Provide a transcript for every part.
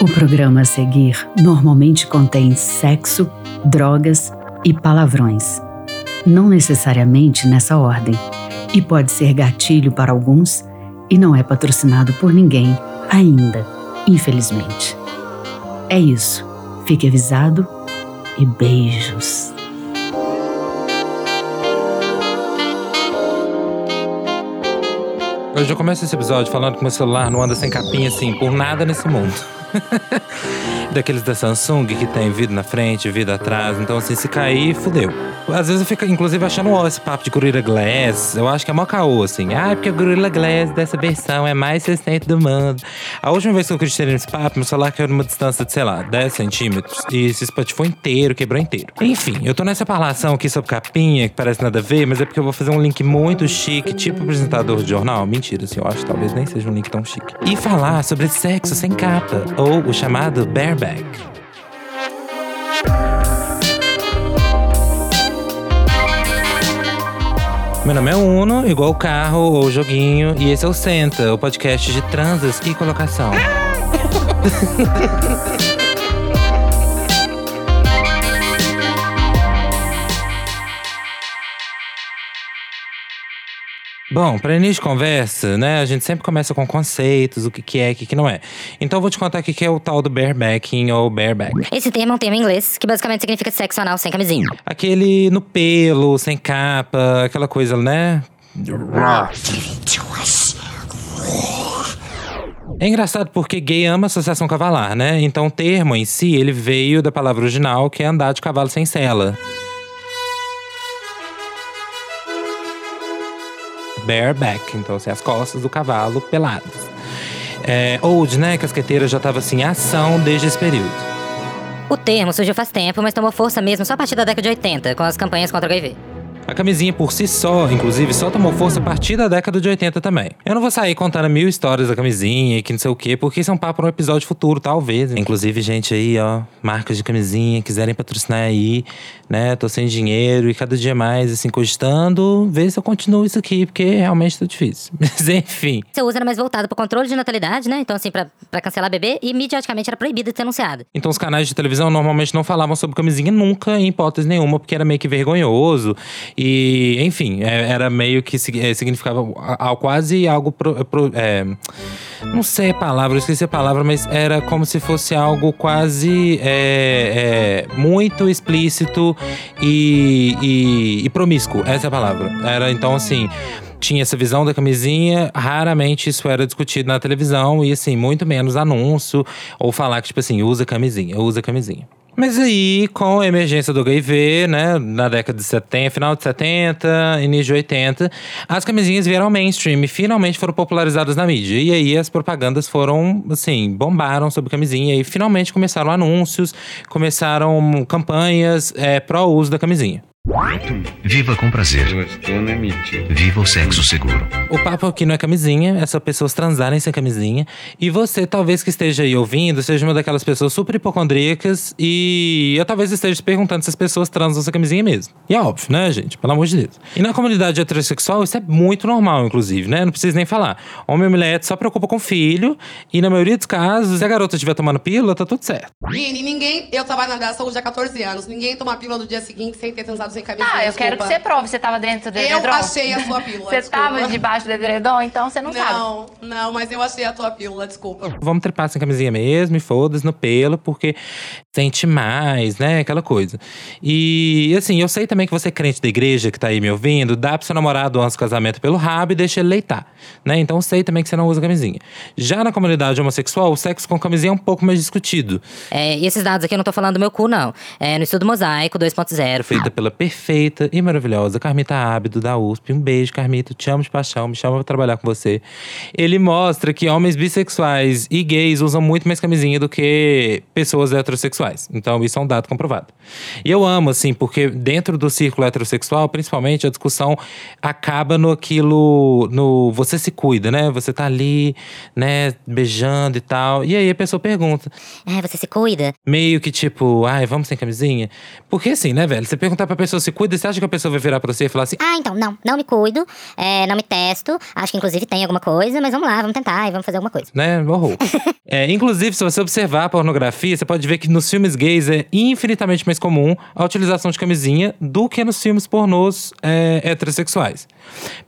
O programa a seguir normalmente contém sexo, drogas e palavrões. Não necessariamente nessa ordem. E pode ser gatilho para alguns e não é patrocinado por ninguém ainda, infelizmente. É isso. Fique avisado e beijos. Eu já começo esse episódio falando que meu celular não anda sem capinha assim, por nada nesse mundo. ハハハ。Daqueles da Samsung que tem vidro na frente, vidro atrás. Então, assim, se cair, fudeu. Às vezes eu fico, inclusive, achando ó, esse papo de Gorilla Glass. Eu acho que é mó caô, assim. Ah, porque o Gorilla Glass dessa versão é mais resistente do mundo. A última vez que eu acreditei nesse papo, meu celular caiu numa distância de, sei lá, 10 centímetros. E esse espatifou inteiro, quebrou inteiro. Enfim, eu tô nessa parlação aqui sobre capinha, que parece nada a ver, mas é porque eu vou fazer um link muito chique, tipo apresentador de jornal. Mentira, assim, eu acho que talvez nem seja um link tão chique. E falar sobre sexo sem capa, ou o chamado bareback. Meu nome é Uno, igual carro ou joguinho, e esse é o Senta, o podcast de transas e colocação. Bom, para início de conversa, né, a gente sempre começa com conceitos, o que, que é, o que, que não é. Então eu vou te contar o que, que é o tal do barebacking ou bareback. Esse termo é um termo em inglês que basicamente significa sexo anal sem camisinha. Aquele no pelo, sem capa, aquela coisa, né? Raw. É engraçado porque gay ama associação cavalar, né? Então o termo em si, ele veio da palavra original que é andar de cavalo sem sela. Bareback, então assim, as costas do cavalo peladas. É, old, né? Casqueteira já estava assim em ação desde esse período. O termo surgiu faz tempo, mas tomou força mesmo só a partir da década de 80, com as campanhas contra o HIV. A camisinha por si só, inclusive, só tomou força a partir da década de 80 também. Eu não vou sair contando mil histórias da camisinha e que não sei o quê, porque isso é um papo para um episódio futuro, talvez. Inclusive, gente aí, ó, marcas de camisinha, quiserem patrocinar aí, né? Tô sem dinheiro e cada dia mais, assim, cogitando, ver se eu continuo isso aqui, porque realmente tá difícil. Mas enfim. Seu uso era mais voltado pro controle de natalidade, né? Então, assim, pra, pra cancelar bebê, e midiaticamente era proibido de ser anunciado. Então, os canais de televisão normalmente não falavam sobre camisinha nunca, em hipótese nenhuma, porque era meio que vergonhoso. E, enfim, é- era meio que é, significava a- a- quase algo. Pro, pro- é, não sei a palavra, eu esqueci a palavra, mas era como se fosse algo quase é, é, muito explícito e, e, e promíscuo. Essa é a palavra. Era então assim. Tinha essa visão da camisinha, raramente isso era discutido na televisão, e assim, muito menos anúncio, ou falar que, tipo assim, usa camisinha, usa camisinha. Mas aí, com a emergência do HIV, né, na década de 70, final de 70, início de 80, as camisinhas vieram mainstream e finalmente foram popularizadas na mídia. E aí as propagandas foram, assim, bombaram sobre camisinha e finalmente começaram anúncios, começaram campanhas é, pró-uso da camisinha. Viva com prazer. Viva o sexo seguro. O papo aqui não é camisinha, é só pessoas transarem sem camisinha. E você, talvez que esteja aí ouvindo, seja uma daquelas pessoas super hipocondríacas e eu talvez esteja se perguntando se as pessoas transam sem camisinha mesmo. E é óbvio, né, gente? Pelo amor de Deus. E na comunidade heterossexual, isso é muito normal, inclusive, né? Não preciso nem falar. Homem e mulher só preocupa com filho e, na maioria dos casos, se a garota estiver tomando pílula, tá tudo certo. Vini, ninguém. Eu trabalho na área da saúde há 14 anos. Ninguém toma pílula no dia seguinte sem ter transado sem camisa. Ah, eu quero que você prove. Você tava dentro do Eu edredom? achei a sua pílula. Você desculpa. tava debaixo do edredom, então você não, sabe. Não, não, mas eu achei a tua pílula, desculpa. Vamos trepar sem camisinha mesmo e foda-se no pelo, porque sente mais, né? Aquela coisa. E assim, eu sei também que você é crente da igreja que tá aí me ouvindo, dá pro seu namorado antes do casamento pelo rabo e deixa ele leitar, né? Então eu sei também que você não usa camisinha. Já na comunidade homossexual, o sexo com camisinha é um pouco mais discutido. É, e esses dados aqui eu não tô falando do meu cu, não. É no estudo Mosaico 2.0. Feita pela perfeita e maravilhosa Carmita Ábido da USP. Um beijo, Carmita. Te amo de paixão. Me chama pra trabalhar com você. Ele mostra que homens bissexuais e gays usam muito mais camisinha do que pessoas heterossexuais. Então, isso é um dado comprovado. E eu amo, assim, porque dentro do círculo heterossexual, principalmente, a discussão acaba no aquilo. no você se cuida, né? Você tá ali, né, beijando e tal. E aí a pessoa pergunta. É, você se cuida? Meio que tipo, ai, vamos sem camisinha? Porque assim, né, velho? Você perguntar pra pessoa pessoa se cuida, você acha que a pessoa vai virar pra você e falar assim: Ah, então, não, não me cuido, é, não me testo. Acho que inclusive tem alguma coisa, mas vamos lá, vamos tentar e vamos fazer alguma coisa. né? Horror. é, inclusive, se você observar a pornografia, você pode ver que nos filmes gays é infinitamente mais comum a utilização de camisinha do que nos filmes pornôs é, heterossexuais.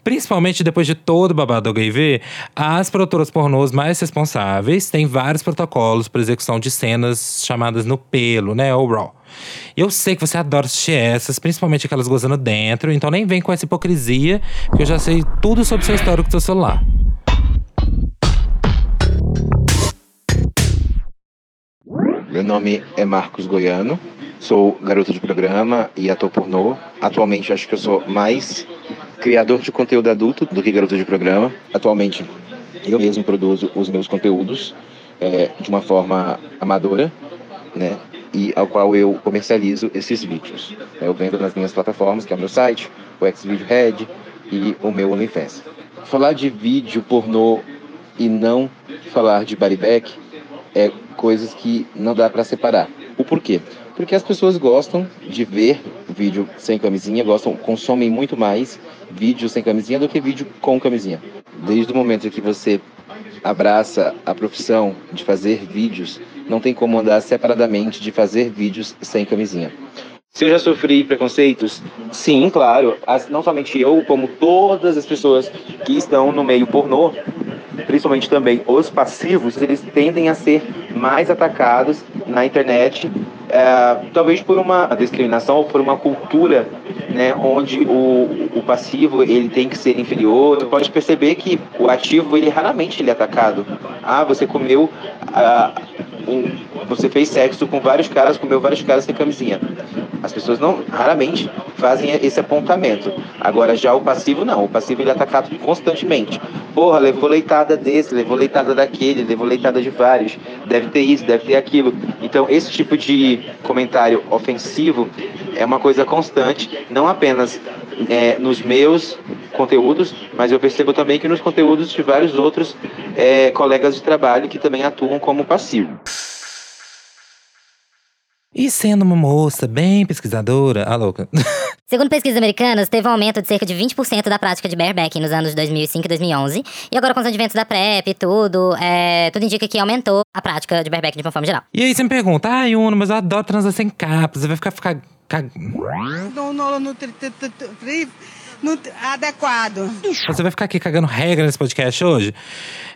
Principalmente depois de todo o babado do HIV, as produtoras pornôs mais responsáveis têm vários protocolos para execução de cenas chamadas no pelo, né? Ou raw. Eu sei que você adora assistir essas, principalmente aquelas gozando dentro, então nem vem com essa hipocrisia, porque eu já sei tudo sobre seu histórico do seu celular. Meu nome é Marcos Goiano, sou garoto de programa e ator pornô. Atualmente acho que eu sou mais criador de conteúdo adulto do que garoto de programa. Atualmente eu mesmo produzo os meus conteúdos eh, de uma forma amadora, né? E ao qual eu comercializo esses vídeos. Eu vendo nas minhas plataformas, que é o meu site, o Xvideohead e o meu OnlyFans. Falar de vídeo pornô e não falar de bodyback é coisas que não dá para separar. O porquê? Porque as pessoas gostam de ver vídeo sem camisinha, gostam, consomem muito mais vídeo sem camisinha do que vídeo com camisinha. Desde o momento que você abraça a profissão de fazer vídeos, não tem como andar separadamente de fazer vídeos sem camisinha. Se eu já sofri preconceitos? Sim, claro. As- não somente eu, como todas as pessoas que estão no meio pornô, principalmente também os passivos, eles tendem a ser mais atacados na internet, eh, talvez por uma discriminação ou por uma cultura, né, onde o, o passivo ele tem que ser inferior. Você pode perceber que o ativo ele raramente ele é atacado. Ah, você comeu, ah, um- você fez sexo com vários caras, comeu vários caras sem camisinha. As pessoas não raramente fazem esse apontamento. Agora já o passivo não, o passivo ele é atacado constantemente. Porra, levou leitada desse, levou leitada daquele, levou leitada de vários. Deve ter isso, deve ter aquilo. Então esse tipo de comentário ofensivo é uma coisa constante, não apenas é, nos meus conteúdos, mas eu percebo também que nos conteúdos de vários outros é, colegas de trabalho que também atuam como passivo. E sendo uma moça bem pesquisadora, a louca. Segundo pesquisas americanas, teve um aumento de cerca de 20% da prática de barebacking nos anos 2005 e 2011. E agora com os adventos da PrEP e tudo, é, tudo indica que aumentou a prática de barebacking de uma forma geral. E aí você me pergunta, ai, Uno, mas eu adoro transar sem capa, você vai ficar, ficar cag- no, no, no tri- tri- tri- tri- no tri- adequado. Você vai ficar aqui cagando regra nesse podcast hoje?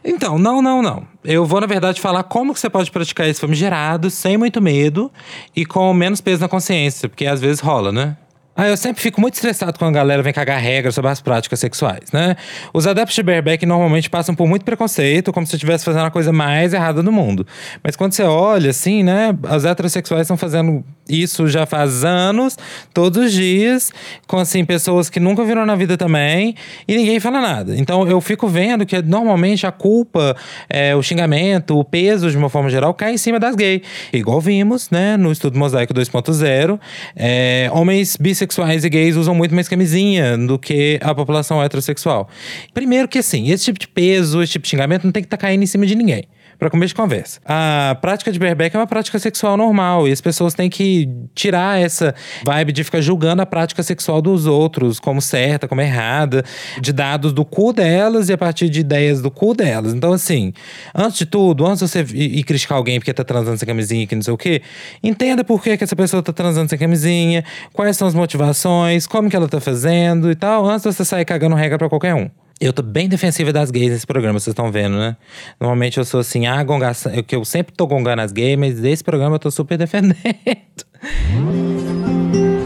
Então, não, não, não. Eu vou, na verdade, falar como que você pode praticar esse famigerado sem muito medo e com menos peso na consciência, porque às vezes rola, né? Ah, eu sempre fico muito estressado quando a galera vem cagar regras sobre as práticas sexuais, né? Os adeptos de bareback normalmente passam por muito preconceito, como se estivesse fazendo a coisa mais errada do mundo. Mas quando você olha, assim, né? Os heterossexuais estão fazendo isso já faz anos, todos os dias, com, assim, pessoas que nunca viram na vida também, e ninguém fala nada. Então, eu fico vendo que, normalmente, a culpa, é, o xingamento, o peso, de uma forma geral, cai em cima das gays. Igual vimos, né, no estudo Mosaico 2.0, é, homens bissexuais e gays usam muito mais camisinha do que a população heterossexual. Primeiro que, assim, esse tipo de peso, esse tipo de xingamento não tem que estar caindo em cima de ninguém. Pra começo de conversa. A prática de bareback é uma prática sexual normal e as pessoas têm que tirar essa vibe de ficar julgando a prática sexual dos outros como certa, como errada, de dados do cu delas e a partir de ideias do cu delas. Então, assim, antes de tudo, antes de você ir, criticar alguém porque tá transando sem camisinha que não sei o quê, entenda por que, que essa pessoa tá transando sem camisinha, quais são as motivações, como que ela tá fazendo e tal, antes de você sair cagando regra pra qualquer um. Eu tô bem defensiva das gays nesse programa, vocês estão vendo, né? Normalmente eu sou assim, a gongação, que eu sempre tô gongando as gays, mas desse programa eu tô super defendendo.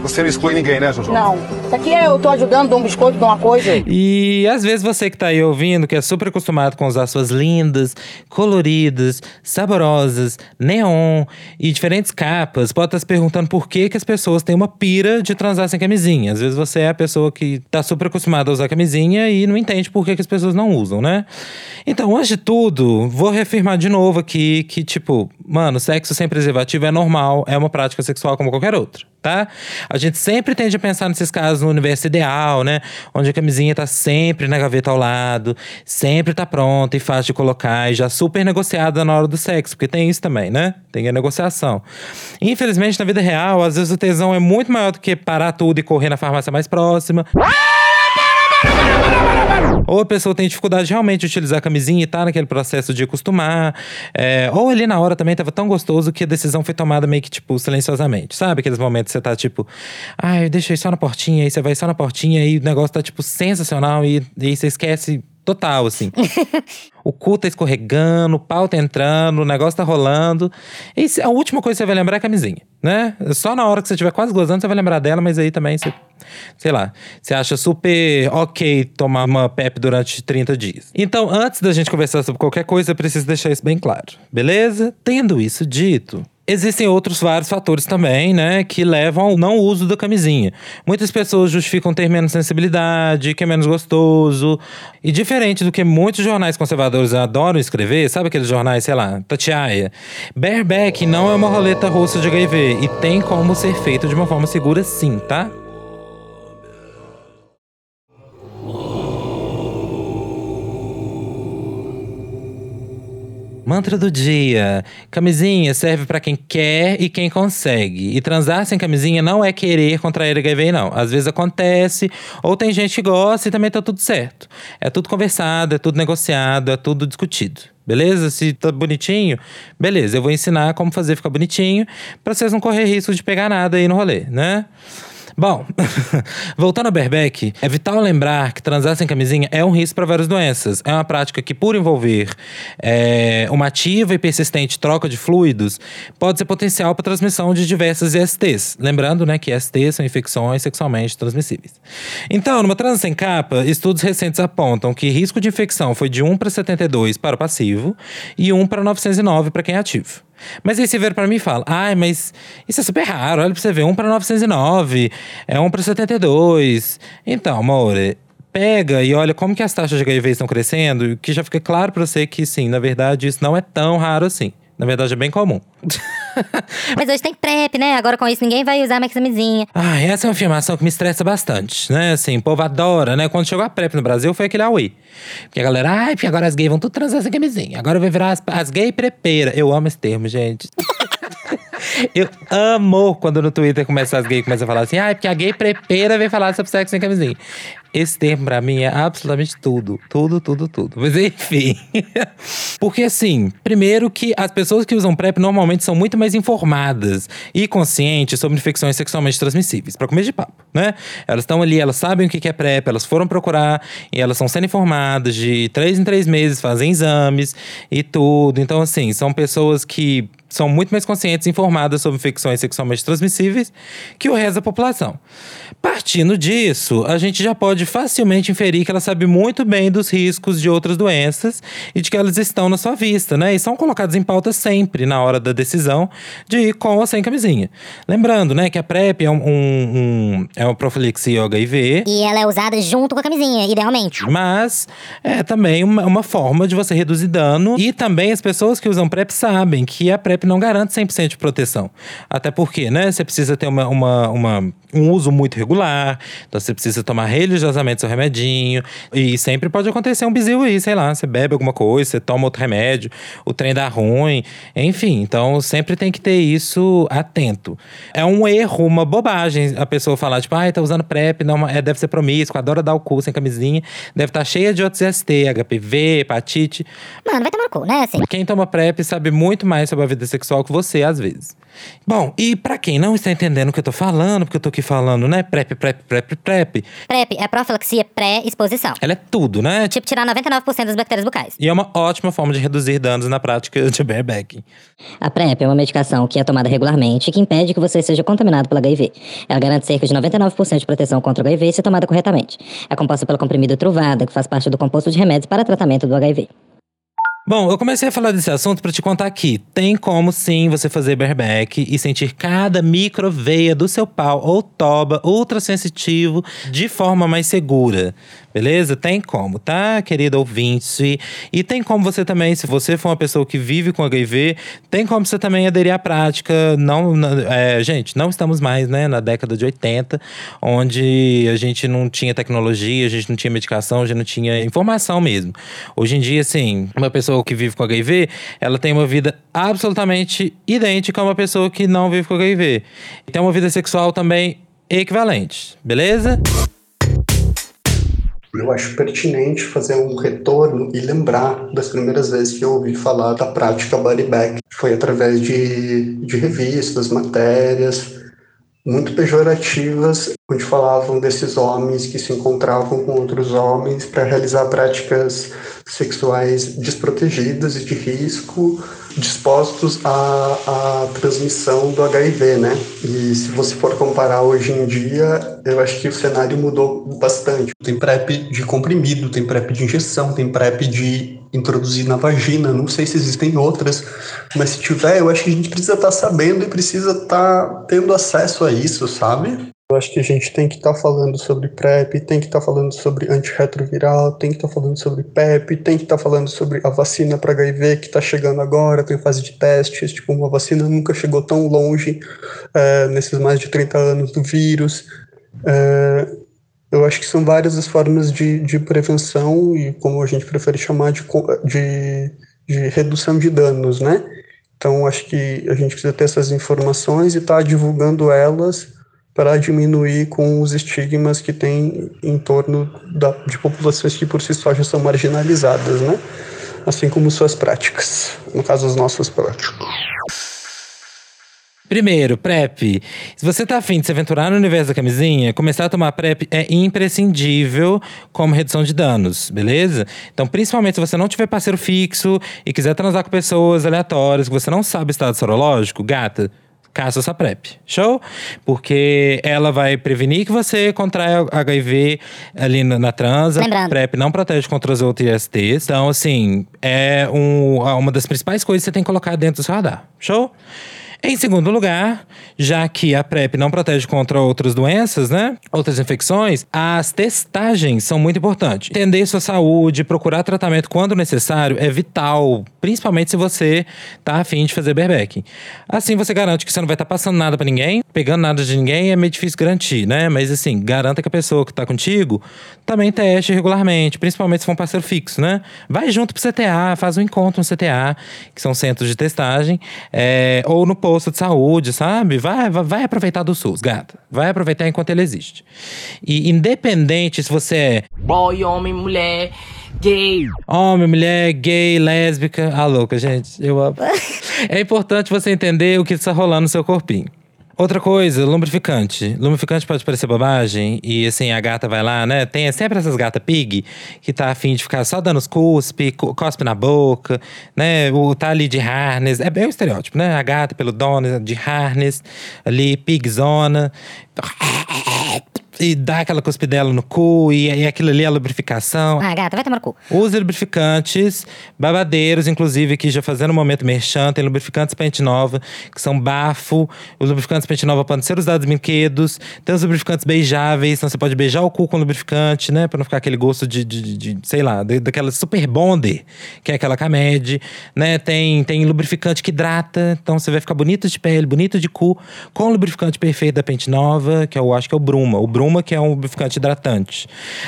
Você não exclui ninguém, né, Jojo? Não. Isso aqui é eu tô ajudando, dou um biscoito, dou uma coisa. E às vezes você que tá aí ouvindo, que é super acostumado com usar suas lindas, coloridas, saborosas, neon e diferentes capas, pode estar se perguntando por que, que as pessoas têm uma pira de transar sem camisinha. Às vezes você é a pessoa que tá super acostumada a usar camisinha e não entende por que, que as pessoas não usam, né? Então, antes de tudo, vou reafirmar de novo aqui que, tipo, Mano, sexo sem preservativo é normal, é uma prática sexual como qualquer outra, tá? A gente sempre tende a pensar nesses casos no universo ideal, né? Onde a camisinha tá sempre na gaveta ao lado, sempre tá pronta e fácil de colocar e já super negociada na hora do sexo, porque tem isso também, né? Tem a negociação. Infelizmente, na vida real, às vezes o tesão é muito maior do que parar tudo e correr na farmácia mais próxima. Ou a pessoa tem dificuldade realmente de utilizar a camisinha e tá naquele processo de acostumar. É, ou ali na hora também tava tão gostoso que a decisão foi tomada meio que, tipo, silenciosamente. Sabe aqueles momentos que você tá, tipo, ai, eu deixei só na portinha, aí você vai só na portinha e o negócio tá, tipo, sensacional e, e você esquece total, assim. o cu tá escorregando, o pau tá entrando, o negócio tá rolando. E a última coisa que você vai lembrar é a camisinha, né? Só na hora que você estiver quase gozando, você vai lembrar dela, mas aí também você. Sei lá, você acha super ok tomar uma PEP durante 30 dias. Então, antes da gente conversar sobre qualquer coisa, eu preciso deixar isso bem claro, beleza? Tendo isso dito, Existem outros vários fatores também, né, que levam ao não uso da camisinha. Muitas pessoas justificam ter menos sensibilidade, que é menos gostoso. E diferente do que muitos jornais conservadores adoram escrever, sabe aqueles jornais, sei lá, Tatiaia? Bareback não é uma roleta russa de HIV e tem como ser feito de uma forma segura sim, tá? Mantra do dia. Camisinha serve pra quem quer e quem consegue. E transar sem camisinha não é querer contrair HIV, não. Às vezes acontece, ou tem gente que gosta e também tá tudo certo. É tudo conversado, é tudo negociado, é tudo discutido. Beleza? Se tá bonitinho, beleza. Eu vou ensinar como fazer ficar bonitinho pra vocês não correr risco de pegar nada aí no rolê, né? Bom, voltando ao bareback, é vital lembrar que transar sem camisinha é um risco para várias doenças. É uma prática que, por envolver é, uma ativa e persistente troca de fluidos, pode ser potencial para transmissão de diversas ISTs. Lembrando, né, que ISTs são infecções sexualmente transmissíveis. Então, numa transa sem capa, estudos recentes apontam que risco de infecção foi de 1 para 72 para o passivo e 1 para 909 para quem é ativo. Mas aí você vira pra mim e fala: ai, mas isso é super raro, olha pra você ver, 1 para 909, é 1 para 72. Então, amor, pega e olha como que as taxas de HIV estão crescendo, que já fica claro pra você que sim, na verdade, isso não é tão raro assim. Na verdade, é bem comum. Mas hoje tem PrEP, né? Agora com isso ninguém vai usar mais camisinha. Ah, essa é uma afirmação que me estressa bastante, né? Assim, o povo adora, né? Quando chegou a PrEP no Brasil, foi aquele auê. Porque a galera, ai, porque agora as gays vão tudo transar sem camisinha. Agora vai virar as, as gay prepeiras. Eu amo esse termo, gente. Eu amo quando no Twitter começa as gays começam a falar assim, ah, é porque a gay prepeira vem falar sobre sexo sem camisinha. Esse termo pra mim é absolutamente tudo. Tudo, tudo, tudo. Mas enfim. Porque assim, primeiro que as pessoas que usam PrEP normalmente são muito mais informadas e conscientes sobre infecções sexualmente transmissíveis. Pra comer de papo, né? Elas estão ali, elas sabem o que é PrEP, elas foram procurar e elas estão sendo informadas de três em três meses, fazem exames e tudo. Então assim, são pessoas que são muito mais conscientes e informadas sobre infecções sexualmente transmissíveis que o resto da população. Partindo disso, a gente já pode facilmente inferir que ela sabe muito bem dos riscos de outras doenças e de que elas estão na sua vista, né? E são colocadas em pauta sempre na hora da decisão de ir com ou sem camisinha. Lembrando, né, que a PrEP é, um, um- um- é uma profilaxia HIV, E ela é usada junto com a camisinha, idealmente. mas é também uma, uma forma de você reduzir dano. E também as pessoas que usam PrEP sabem que a PrEP não garante 100% de proteção. Até porque, né, você precisa ter uma, uma, uma- um uso muito regular. Então você precisa tomar religiosamente seu remedinho. E sempre pode acontecer um bizil aí, sei lá. Você bebe alguma coisa, você toma outro remédio, o trem dá ruim. Enfim, então sempre tem que ter isso atento. É um erro, uma bobagem a pessoa falar, tipo, ai, tá usando PrEP, não, é, deve ser promíscuo, adora dar o cu sem camisinha, deve estar cheia de outros ST, HPV, hepatite. Mano, vai tomar cu, né? Assim. Quem toma PrEP sabe muito mais sobre a vida sexual que você, às vezes. Bom, e pra quem não está entendendo o que eu tô falando, porque eu tô aqui falando, né, PrEP, PrEP, PrEP, PrEP, PrEP é profilaxia pré-exposição. ela é tudo, né? Tipo, tirar 99% das bactérias bucais. E é uma ótima forma de reduzir danos na prática de barebacking. A PrEP é uma medicação que é tomada regularmente e que impede que você seja contaminado pelo HIV. Ela garante cerca de 99% de proteção contra o HIV se tomada corretamente. É composta pelo comprimido Truvada, que faz parte do composto de remédios para tratamento do HIV. Bom, eu comecei a falar desse assunto pra te contar aqui. Tem como sim você fazer bareback e sentir cada microveia do seu pau ou toba ultra sensitivo de forma mais segura. Beleza? Tem como, tá, querido ouvinte? E tem como você também, se você for uma pessoa que vive com HIV, tem como você também aderir à prática. Não, é, gente, não estamos mais né, na década de 80, onde a gente não tinha tecnologia, a gente não tinha medicação, a gente não tinha informação mesmo. Hoje em dia, assim, uma pessoa que vive com HIV, ela tem uma vida absolutamente idêntica a uma pessoa que não vive com HIV. E tem uma vida sexual também equivalente, beleza? Eu acho pertinente fazer um retorno e lembrar das primeiras vezes que eu ouvi falar da prática body back. Foi através de, de revistas, matérias muito pejorativas, onde falavam desses homens que se encontravam com outros homens para realizar práticas sexuais desprotegidas e de risco, dispostos à, à transmissão do HIV, né? E se você for comparar hoje em dia, eu acho que o cenário mudou bastante. Tem PrEP de comprimido, tem PrEP de injeção, tem PrEP de introduzir na vagina, não sei se existem outras, mas se tiver, eu acho que a gente precisa estar tá sabendo e precisa estar tá tendo acesso a isso, sabe? Eu acho que a gente tem que estar tá falando sobre PrEP, tem que estar tá falando sobre antirretroviral, tem que estar tá falando sobre PEP, tem que estar tá falando sobre a vacina para HIV que está chegando agora, tem fase de testes, tipo, uma vacina nunca chegou tão longe é, nesses mais de 30 anos do vírus. É, eu acho que são várias as formas de, de prevenção e, como a gente prefere chamar, de, de, de redução de danos, né? Então, acho que a gente precisa ter essas informações e estar tá divulgando elas para diminuir com os estigmas que tem em torno da, de populações que por si só já são marginalizadas, né? Assim como suas práticas, no caso as nossas práticas. Primeiro, PrEP. Se você tá afim de se aventurar no universo da camisinha, começar a tomar PrEP é imprescindível como redução de danos, beleza? Então, principalmente se você não tiver parceiro fixo e quiser transar com pessoas aleatórias que você não sabe o estado sorológico, gata, caça essa PrEP. Show? Porque ela vai prevenir que você contraia HIV ali na, na transa. Lembrando. PrEP não protege contra os outros ISTs. Então, assim, é um, uma das principais coisas que você tem que colocar dentro do seu radar. Show? Em segundo lugar, já que a PrEP não protege contra outras doenças, né? Outras infecções, as testagens são muito importantes. Entender sua saúde, procurar tratamento quando necessário é vital, principalmente se você tá afim de fazer barebacking. Assim você garante que você não vai estar tá passando nada para ninguém, pegando nada de ninguém, é meio difícil garantir, né? Mas assim, garanta que a pessoa que tá contigo também teste regularmente, principalmente se for um parceiro fixo, né? Vai junto pro CTA, faz um encontro no CTA, que são centros de testagem, é, ou no posto de saúde, sabe? Vai, vai, vai aproveitar do SUS, gata. Vai aproveitar enquanto ele existe. E independente se você é boy, homem, mulher, gay. Homem, mulher, gay, lésbica. Ah, louca, gente. Eu amo. é importante você entender o que está rolando no seu corpinho. Outra coisa, lubrificante. Lubrificante pode parecer bobagem e assim, a gata vai lá, né? Tem sempre essas gatas pig que tá afim de ficar só dando os cuspe, cospe na boca, né? O tá ali de harness. É bem o estereótipo, né? A gata pelo dono de harness, ali, pigzona e dá aquela cuspidela no cu, e, e aquilo ali é a lubrificação. Ah, gata, vai tomar no cu. Use lubrificantes, babadeiros, inclusive, aqui já fazendo um momento merchan, tem lubrificantes Pente Nova, que são bafo. Os lubrificantes Pente Nova podem ser usados em brinquedos. Tem os lubrificantes beijáveis, então você pode beijar o cu com lubrificante, né? Pra não ficar aquele gosto de, de, de sei lá, de, daquela super bonder, que é aquela Camed, né? Tem, tem lubrificante que hidrata, então você vai ficar bonito de pele, bonito de cu, com o lubrificante perfeito da Pente Nova, que eu acho que é o Bruma. O Bruma uma que é um lubrificante hidratante.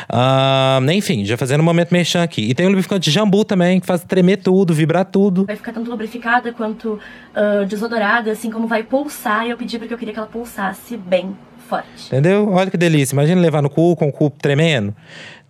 Uh, enfim, já fazendo um momento merchan aqui. E tem o lubrificante jambu também, que faz tremer tudo, vibrar tudo. Vai ficar tanto lubrificada quanto uh, desodorada, assim como vai pulsar. E eu pedi porque eu queria que ela pulsasse bem forte. Entendeu? Olha que delícia. Imagina levar no cu com o cu tremendo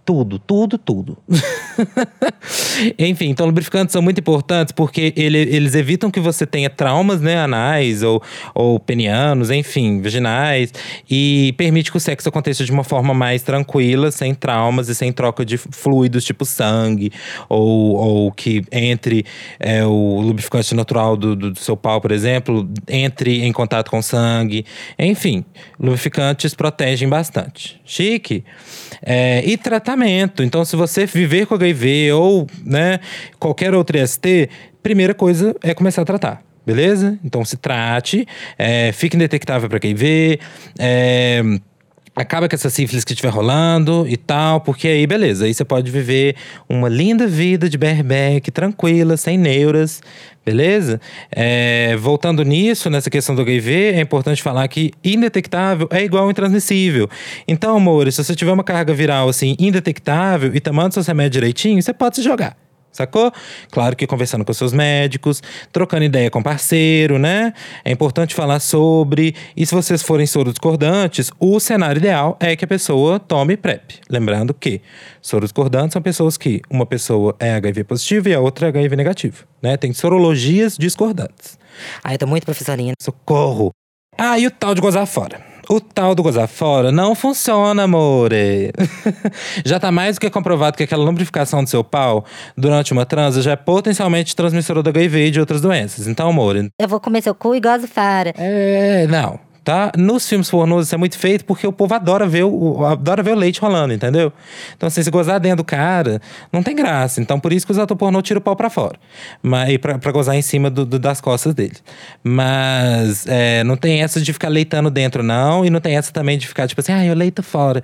tudo, tudo, tudo. Enfim, então lubrificantes são muito importantes porque ele, eles evitam que você tenha traumas né, anais ou, ou penianos, enfim, vaginais, e permite que o sexo aconteça de uma forma mais tranquila, sem traumas e sem troca de fluidos, tipo sangue, ou, ou que entre é, o lubrificante natural do, do, do seu pau, por exemplo, entre em contato com sangue. Enfim, lubrificantes protegem bastante. Chique. É, e tratamento. Então, se você viver com HIV ou né, qualquer outro IST, primeira coisa é começar a tratar. Beleza? Então se trate, é, fique indetectável para HIV, é, acaba com essa sífilis que estiver rolando e tal, porque aí beleza, aí você pode viver uma linda vida de bareback, tranquila, sem neuras, beleza? É, voltando nisso, nessa questão do HIV, é importante falar que indetectável é igual intransmissível. Então, amores, se você tiver uma carga viral assim, indetectável e tomando seus remédios direitinho, você pode se jogar. Sacou? Claro que conversando com seus médicos, trocando ideia com parceiro, né? É importante falar sobre. E se vocês forem soro discordantes, o cenário ideal é que a pessoa tome PrEP. Lembrando que soro discordantes são pessoas que uma pessoa é HIV positivo e a outra é HIV negativo, né? Tem sorologias discordantes. Ai, eu tô muito professorinha. Socorro! Ah, e o tal de gozar fora? O tal do gozar fora não funciona, amore. já tá mais do que comprovado que aquela lubrificação do seu pau durante uma transa já é potencialmente transmissora do HIV e de outras doenças. Então, amore. Eu vou comer seu cu e gozo fora. É, não tá? Nos filmes pornôs isso é muito feito porque o povo adora ver o, adora ver o leite rolando, entendeu? Então, assim, se gozar dentro do cara, não tem graça. Então, por isso que os atores pornô tiram o pau pra fora. Mas, pra, pra gozar em cima do, do, das costas dele. Mas é, não tem essa de ficar leitando dentro, não. E não tem essa também de ficar, tipo assim, ah, eu leito fora.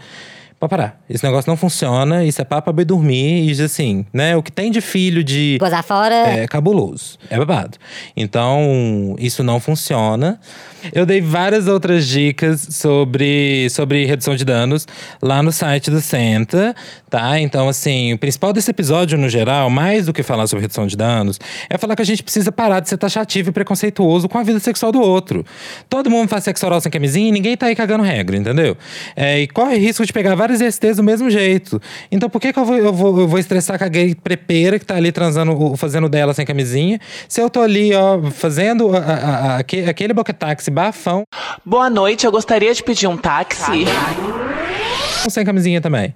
Pode parar. Esse negócio não funciona, isso é papo pra dormir. E assim, né? O que tem de filho de. Gozar fora. É cabuloso. É babado. Então, isso não funciona. Eu dei várias outras dicas sobre, sobre redução de danos lá no site do Senta, tá? Então, assim, o principal desse episódio, no geral, mais do que falar sobre redução de danos, é falar que a gente precisa parar de ser taxativo e preconceituoso com a vida sexual do outro. Todo mundo faz sexo oral sem camisinha e ninguém tá aí cagando regra, entendeu? É, e corre risco de pegar várias STs do mesmo jeito. Então, por que, que eu, vou, eu, vou, eu vou estressar com a gay prepeira que tá ali transando, fazendo dela sem camisinha, se eu tô ali, ó, fazendo a, a, a, aquele boquetaxi bafão. Boa noite, eu gostaria de pedir um táxi. Sem camisinha também.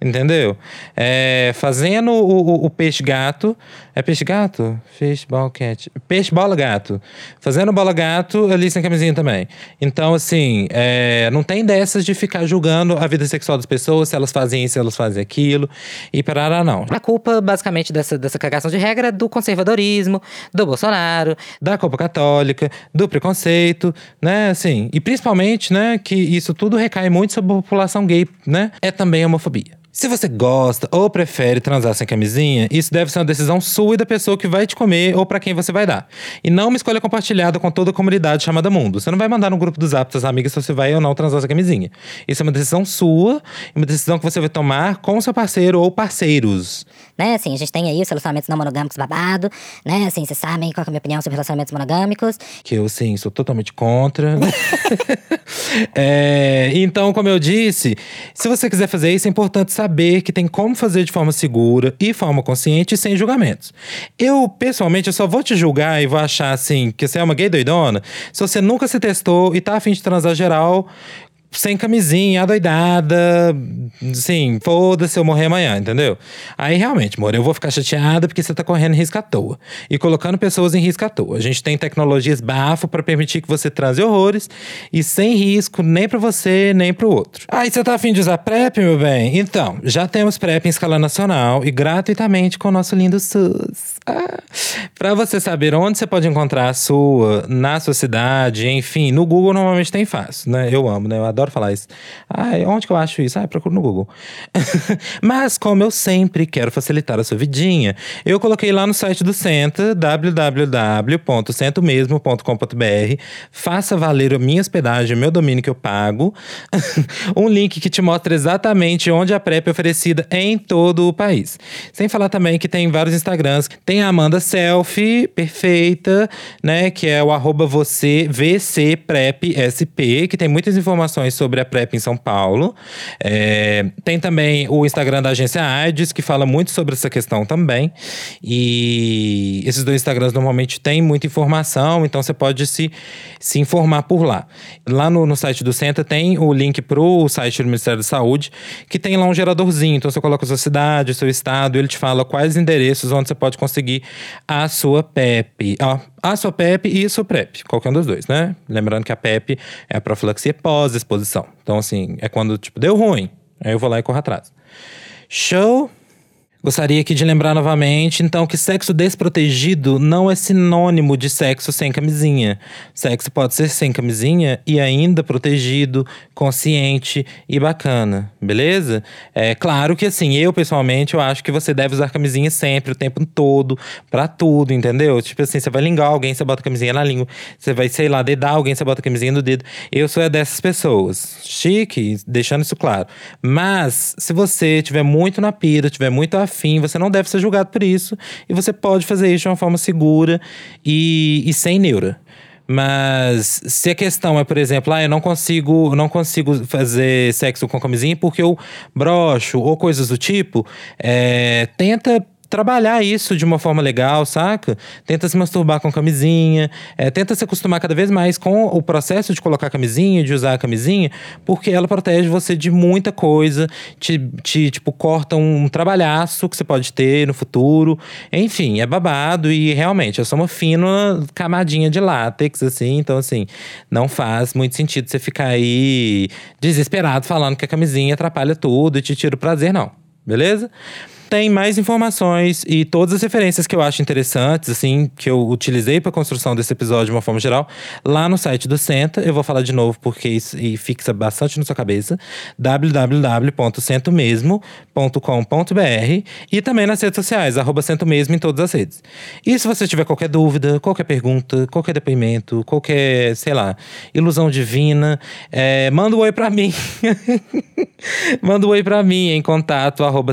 Entendeu? É, fazendo o, o, o peixe gato. É peixe gato? Fish ball cat. Peixe bola gato. Fazendo bola gato ali sem camisinha também. Então, assim, é, não tem dessas de ficar julgando a vida sexual das pessoas, se elas fazem isso, se elas fazem aquilo. E parará, não. A culpa, basicamente, dessa, dessa cagação de regra é do conservadorismo, do Bolsonaro, da culpa católica, do preconceito, né? Assim, e principalmente, né, que isso tudo recai muito sobre a população gay, né? É também homofobia. Se você gosta ou prefere transar sem camisinha, isso deve ser uma decisão sua e da pessoa que vai te comer ou para quem você vai dar. E não uma escolha compartilhada com toda a comunidade chamada mundo. Você não vai mandar no grupo dos apps das amigas se você vai ou não transar sem camisinha. Isso é uma decisão sua, uma decisão que você vai tomar com seu parceiro ou parceiros. Né, assim, a gente tem aí os relacionamentos não monogâmicos babado, né? Assim, vocês sabem qual é a minha opinião sobre relacionamentos monogâmicos. Que eu, sim, sou totalmente contra. é, então, como eu disse, se você quiser fazer isso, é importante saber que tem como fazer de forma segura e forma consciente sem julgamentos. Eu, pessoalmente, eu só vou te julgar e vou achar assim que você é uma gay doidona se você nunca se testou e tá afim de transar geral sem camisinha, adoidada, assim, foda-se eu morrer amanhã, entendeu? Aí realmente, amor, eu vou ficar chateada porque você tá correndo risco à toa. E colocando pessoas em risco à toa. A gente tem tecnologias bafo para permitir que você transe horrores e sem risco nem para você, nem para o outro. Aí você tá afim de usar PrEP, meu bem? Então, já temos PrEP em escala nacional e gratuitamente com o nosso lindo SUS. Ah. Para você saber onde você pode encontrar a sua, na sua cidade, enfim, no Google normalmente tem fácil, né? Eu amo, né? Eu adoro falar isso. Ah, onde que eu acho isso? Ah, procuro no Google. Mas, como eu sempre quero facilitar a sua vidinha, eu coloquei lá no site do Senta, www.centomesmo.com.br. Faça valer a minha hospedagem, o meu domínio que eu pago. um link que te mostra exatamente onde a PrEP é oferecida em todo o país. Sem falar também que tem vários Instagrams. Tem a Amanda Selfie, perfeita, né? Que é o arroba você, VCPrepSP, que tem muitas informações sobre a PrEP em São Paulo. É, tem também o Instagram da agência AIDS, que fala muito sobre essa questão também. E esses dois Instagrams normalmente têm muita informação, então você pode se, se informar por lá. Lá no, no site do Centra tem o link para o site do Ministério da Saúde, que tem lá um geradorzinho. Então você coloca sua cidade, seu estado, ele te fala quais endereços onde você pode conseguir a sua PEP. Ó, a sua PEP e a sua PrEP, qualquer um dos dois, né? Lembrando que a PEP é a profilaxia pós-exposição. Então, assim, é quando, tipo, deu ruim. Aí eu vou lá e corro atrás. Show! Gostaria aqui de lembrar novamente, então, que sexo desprotegido não é sinônimo de sexo sem camisinha. Sexo pode ser sem camisinha e ainda protegido, consciente e bacana, beleza? É claro que assim, eu pessoalmente, eu acho que você deve usar camisinha sempre, o tempo todo, pra tudo, entendeu? Tipo assim, você vai lingar alguém, você bota camisinha na língua. Você vai, sei lá, dedar alguém, você bota camisinha no dedo. Eu sou dessas pessoas. Chique, deixando isso claro. Mas, se você tiver muito na pira, tiver muito afim, você não deve ser julgado por isso. E você pode fazer isso de uma forma segura e, e sem neura. Mas se a questão é, por exemplo, ah, eu não consigo, não consigo fazer sexo com camisinha porque eu broxo ou coisas do tipo, é, tenta trabalhar isso de uma forma legal, saca? Tenta se masturbar com camisinha, é, tenta se acostumar cada vez mais com o processo de colocar camisinha, de usar a camisinha, porque ela protege você de muita coisa, te, te tipo, corta um trabalhaço que você pode ter no futuro. Enfim, é babado e realmente eu sou uma fina camadinha de látex, assim, então assim, não faz muito sentido você ficar aí desesperado falando que a camisinha atrapalha tudo e te tira o prazer, não. Beleza? Tem mais informações e todas as referências que eu acho interessantes, assim, que eu utilizei para a construção desse episódio de uma forma geral, lá no site do Senta. Eu vou falar de novo porque isso fixa bastante na sua cabeça. www.centomesmo.com.br e também nas redes sociais, arroba em todas as redes. E se você tiver qualquer dúvida, qualquer pergunta, qualquer depoimento, qualquer, sei lá, ilusão divina, é, manda um oi para mim. manda um oi para mim em contato arroba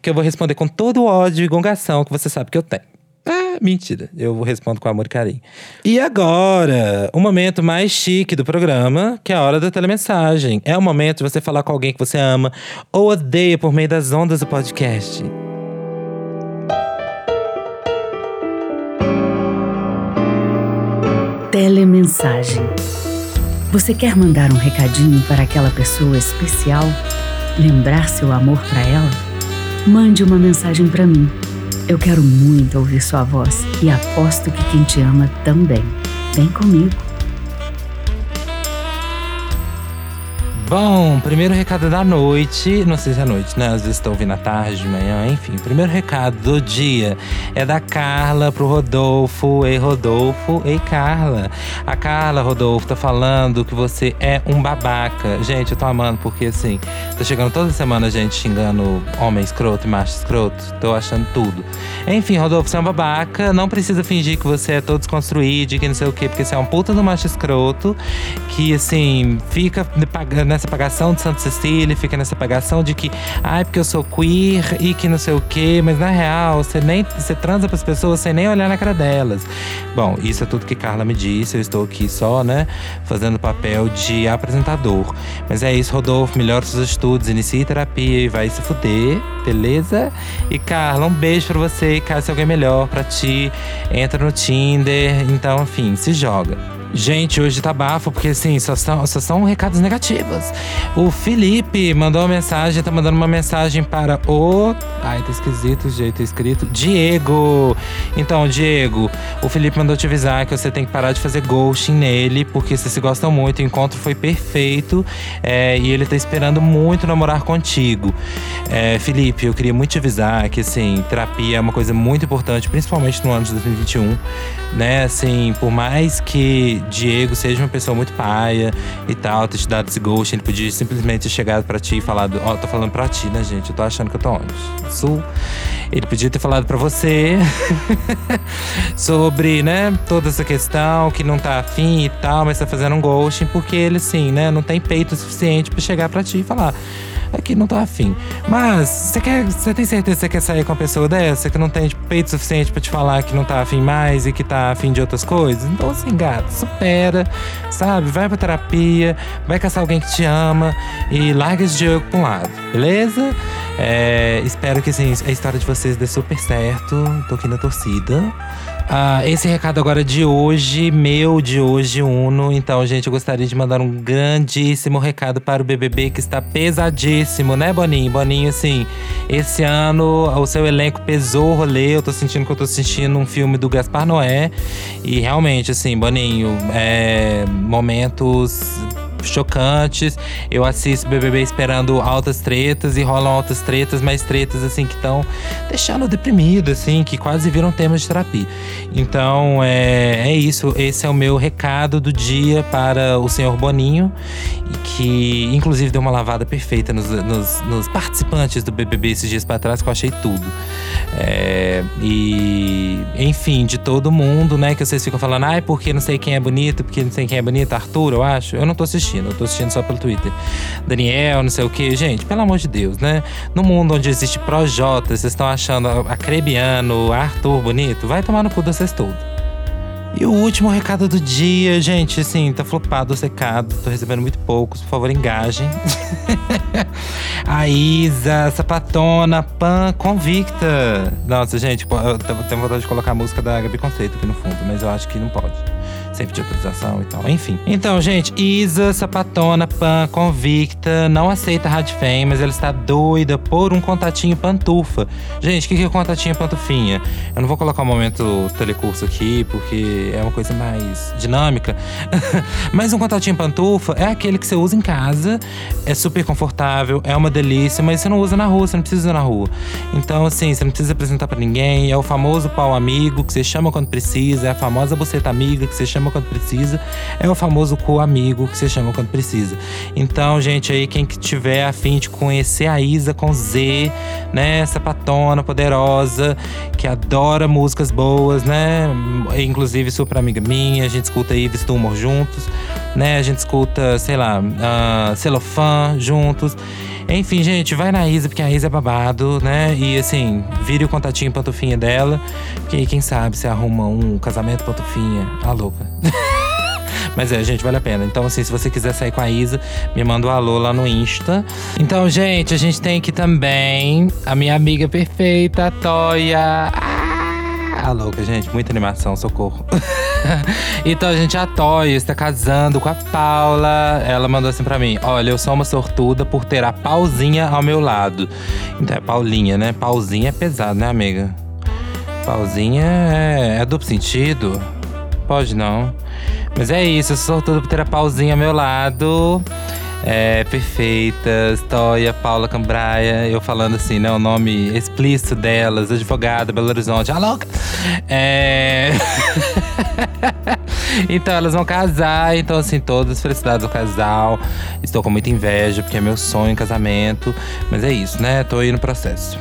que eu vou responder com todo o ódio e gongação que você sabe que eu tenho. Ah, mentira. Eu respondo com amor e carinho. E agora, o momento mais chique do programa, que é a hora da telemensagem. É o momento de você falar com alguém que você ama ou odeia por meio das ondas do podcast. Telemensagem. Você quer mandar um recadinho para aquela pessoa especial? Lembrar seu amor para ela? Mande uma mensagem para mim. Eu quero muito ouvir sua voz e aposto que quem te ama também. Vem comigo. Bom, primeiro recado da noite, não sei se é noite, né? Às vezes estou ouvindo à tarde, de manhã, enfim. Primeiro recado do dia é da Carla pro Rodolfo. Ei, Rodolfo. Ei, Carla. A Carla, Rodolfo, tá falando que você é um babaca. Gente, eu tô amando porque, assim, tô chegando toda semana gente xingando homem escroto e macho escroto. Tô achando tudo. Enfim, Rodolfo, você é um babaca. Não precisa fingir que você é todo desconstruído, que não sei o quê, porque você é um puta do macho escroto que, assim, fica pagando nessa pagação de Santa Cecília, fica nessa pagação de que, ai, ah, porque eu sou queer e que não sei o quê, mas na real, você nem você transa pras pessoas sem nem olhar na cara delas. Bom, isso é tudo que Carla me disse, eu estou aqui só, né, fazendo papel de apresentador. Mas é isso, Rodolfo, melhore seus estudos, inicie terapia e vai se fuder, beleza? E Carla, um beijo pra você, caso alguém melhor pra ti, entra no Tinder, então, enfim, se joga. Gente, hoje tá bafo, porque assim, só são, só são recados negativos. O Felipe mandou uma mensagem, tá mandando uma mensagem para o. Ai, tá esquisito o jeito escrito. Diego! Então, Diego, o Felipe mandou te avisar que você tem que parar de fazer ghosting nele, porque vocês se gostam muito, o encontro foi perfeito é, e ele tá esperando muito namorar contigo. É, Felipe, eu queria muito te avisar que, assim, terapia é uma coisa muito importante, principalmente no ano de 2021, né? Assim, por mais que Diego seja uma pessoa muito paia e tal, ter te dado esse ghost, ele podia simplesmente ter chegado pra ti e falado: Ó, oh, tô falando pra ti, né, gente? Eu tô achando que eu tô onde? Sul. Ele podia ter falado pra você sobre, né, toda essa questão, que não tá afim e tal, mas tá fazendo um ghosting, porque ele, assim, né, não tem peito suficiente pra chegar pra ti e falar é que não tá afim. Mas, você quer. Você tem certeza que você quer sair com uma pessoa dessa que não tem tipo, peito suficiente para te falar que não tá afim mais e que tá afim de outras coisas? Então, assim, gato, supera, sabe? Vai pra terapia, vai caçar alguém que te ama e larga esse jogo pra um lado, beleza? É, espero que assim, a história de vocês dê super certo. Tô aqui na torcida. Ah, esse recado agora de hoje, meu de hoje, Uno. Então, gente, eu gostaria de mandar um grandíssimo recado para o BBB que está pesadíssimo, né, Boninho? Boninho, assim, esse ano o seu elenco pesou o rolê. Eu tô sentindo que eu tô assistindo um filme do Gaspar Noé. E realmente, assim, Boninho, é, momentos chocantes. Eu assisto BBB esperando altas tretas e rolam altas tretas, mas tretas assim que estão deixando deprimido, assim, que quase viram tema de terapia. Então é, é isso. Esse é o meu recado do dia para o senhor Boninho, que inclusive deu uma lavada perfeita nos, nos, nos participantes do BBB esses dias para trás, que eu achei tudo. É, e enfim, de todo mundo, né? Que vocês ficam falando, ai, porque não sei quem é bonito, porque não sei quem é bonito, Arthur, eu acho. Eu não tô assistindo, eu tô assistindo só pelo Twitter. Daniel, não sei o que. Gente, pelo amor de Deus, né? No mundo onde existe Projota, vocês estão achando a Crebiano, Arthur bonito? Vai tomar no cu de vocês todos. E o último recado do dia, gente, assim, tá flopado, secado, tô recebendo muito poucos, por favor, engajem. a Isa, sapatona, pan, convicta. Nossa, gente, eu tenho vontade de colocar a música da Gabi Conceito aqui no fundo, mas eu acho que não pode sempre de autorização e tal. Enfim. Então, gente, Isa, sapatona, pan, convicta, não aceita Rádio Fame, mas ela está doida por um contatinho pantufa. Gente, o que, que é contatinho pantufinha? Eu não vou colocar o momento telecurso aqui, porque é uma coisa mais dinâmica. mas um contatinho pantufa é aquele que você usa em casa, é super confortável, é uma delícia, mas você não usa na rua, você não precisa usar na rua. Então, assim, você não precisa apresentar para ninguém. É o famoso pau amigo que você chama quando precisa, é a famosa buceta amiga que você chama chama quando precisa, é o famoso co-amigo que você chama quando precisa. Então, gente, aí quem que tiver afim de conhecer a Isa com Z, né? Essa patona poderosa, que adora músicas boas, né? Inclusive super amiga minha, a gente escuta Ives Tumor juntos, né? A gente escuta, sei lá, uh, juntos. Enfim, gente, vai na Isa, porque a Isa é babado, né? E assim, vire o contatinho pantufinha dela. Que quem sabe você arruma um casamento pantufinha. Ah, louca. Mas é, gente, vale a pena. Então, assim, se você quiser sair com a Isa, me manda um alô lá no Insta. Então, gente, a gente tem aqui também a minha amiga perfeita, a Toya. Ah, louca, gente, muita animação, socorro. então, a gente, a Toya está casando com a Paula. Ela mandou assim pra mim: Olha, eu sou uma sortuda por ter a Pauzinha ao meu lado. Então é Paulinha, né? Pauzinha é pesado, né, amiga? Pauzinha é, é duplo sentido? Pode não. Mas é isso, eu sou sortuda por ter a Pauzinha ao meu lado. É, perfeitas, Toya, Paula Cambraia, eu falando assim, né? O nome explícito delas, advogada, Belo Horizonte, a louca! É. então elas vão casar, então assim, todas felicidades ao casal. Estou com muita inveja, porque é meu sonho em casamento. Mas é isso, né? Tô aí no processo.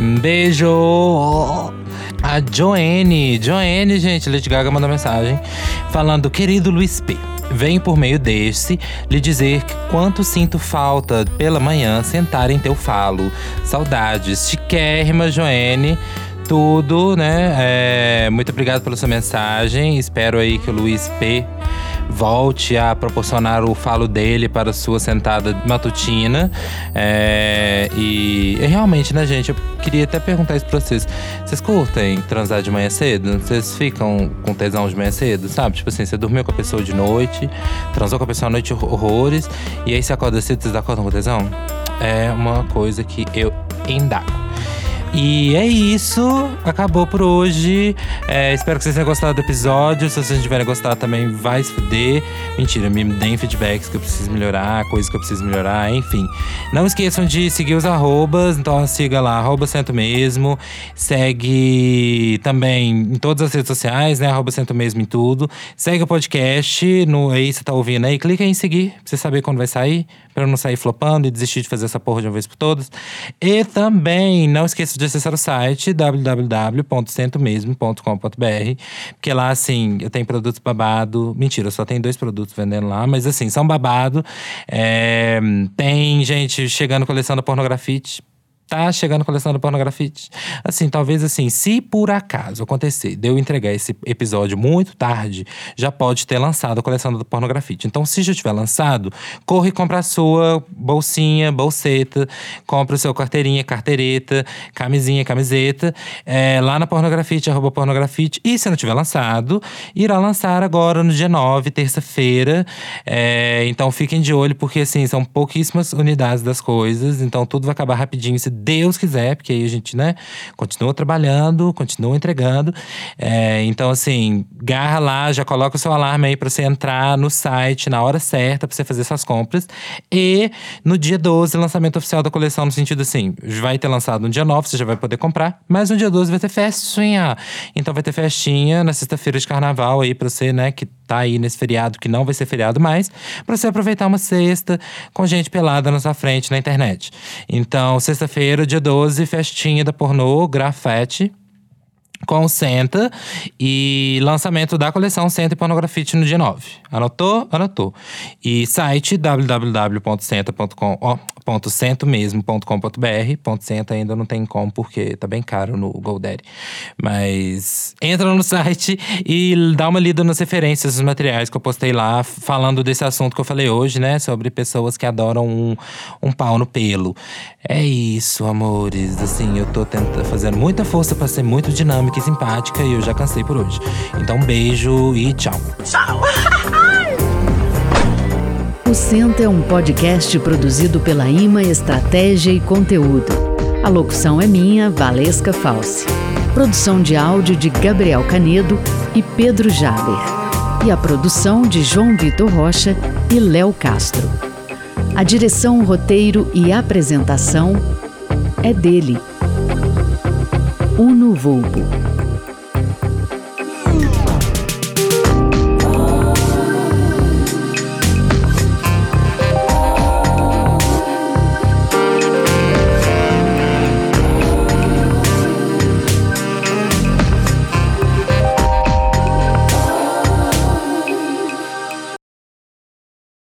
Um beijo! A Joanne, Joanne, gente, Lady Gaga mandou mensagem falando: Querido Luiz P. Venho por meio deste lhe dizer quanto sinto falta pela manhã sentar em teu falo. Saudades. Chiquérrima, Joene. Tudo, né? É, muito obrigado pela sua mensagem. Espero aí que o Luiz P volte a proporcionar o falo dele para sua sentada matutina. É, e, realmente, né, gente? Eu queria até perguntar isso pra vocês. Vocês curtem transar de manhã cedo? Vocês ficam com tesão de manhã cedo, sabe? Tipo assim, você dormiu com a pessoa de noite, transou com a pessoa à noite horrores, e aí você acorda cedo, vocês acordam com tesão? É uma coisa que eu indago. E é isso. Acabou por hoje. É, espero que vocês tenham gostado do episódio. Se vocês tiverem gostado também, vai se fuder. Mentira, me deem feedbacks que eu preciso melhorar, coisas que eu preciso melhorar, enfim. Não esqueçam de seguir os arrobas. Então siga lá, arroba Cento Mesmo. Segue também em todas as redes sociais, né? Arroba Cento Mesmo em tudo. Segue o podcast. No, aí você tá ouvindo aí, clica em seguir pra você saber quando vai sair. Pra não sair flopando e desistir de fazer essa porra de uma vez por todas. E também, não esqueça de acessar o site www.centomesmo.com.br, porque lá, assim, eu tenho produtos babado. Mentira, eu só tenho dois produtos vendendo lá, mas assim, são babado. É, tem gente chegando coleção da pornografite tá chegando a coleção da pornografite. Assim, talvez assim, se por acaso acontecer de eu entregar esse episódio muito tarde, já pode ter lançado a coleção da pornografite. Então, se já tiver lançado, corre e compra a sua bolsinha, bolseta, compra o seu carteirinha, carteireta, camisinha, camiseta, é, lá na pornografite, arroba pornografite. E se não tiver lançado, irá lançar agora no dia 9, terça-feira. É, então fiquem de olho, porque assim, são pouquíssimas unidades das coisas, então tudo vai acabar rapidinho. Se Deus quiser, porque aí a gente, né, continua trabalhando, continua entregando. É, então, assim, garra lá, já coloca o seu alarme aí pra você entrar no site na hora certa, pra você fazer suas compras. E no dia 12, lançamento oficial da coleção, no sentido assim, vai ter lançado no dia 9, você já vai poder comprar, mas no dia 12 vai ter festinha. Então vai ter festinha na sexta-feira de carnaval aí pra você, né, que tá aí nesse feriado, que não vai ser feriado mais, pra você aproveitar uma sexta com gente pelada na sua frente na internet. Então, sexta-feira, dia 12, festinha da pornô, grafete com Senta e lançamento da coleção Senta e Pornografite no dia 9. Anotou? Anotou. E site www.senta.com, ó, ponto cento mesmo.com.br. Ponto Senta ainda não tem como porque tá bem caro no GoDaddy. Mas entra no site e dá uma lida nas referências dos materiais que eu postei lá falando desse assunto que eu falei hoje, né, sobre pessoas que adoram um, um pau no pelo. É isso, amores. Assim, eu tô tentando fazendo muita força para ser muito dinâmica e simpática e eu já cansei por hoje. Então, um beijo e tchau. Tchau! O Senta é um podcast produzido pela IMA Estratégia e Conteúdo. A locução é minha, Valesca Falsi. Produção de áudio de Gabriel Canedo e Pedro Jaber. E a produção de João Vitor Rocha e Léo Castro. A direção, roteiro e apresentação é dele. Uno Vulpo.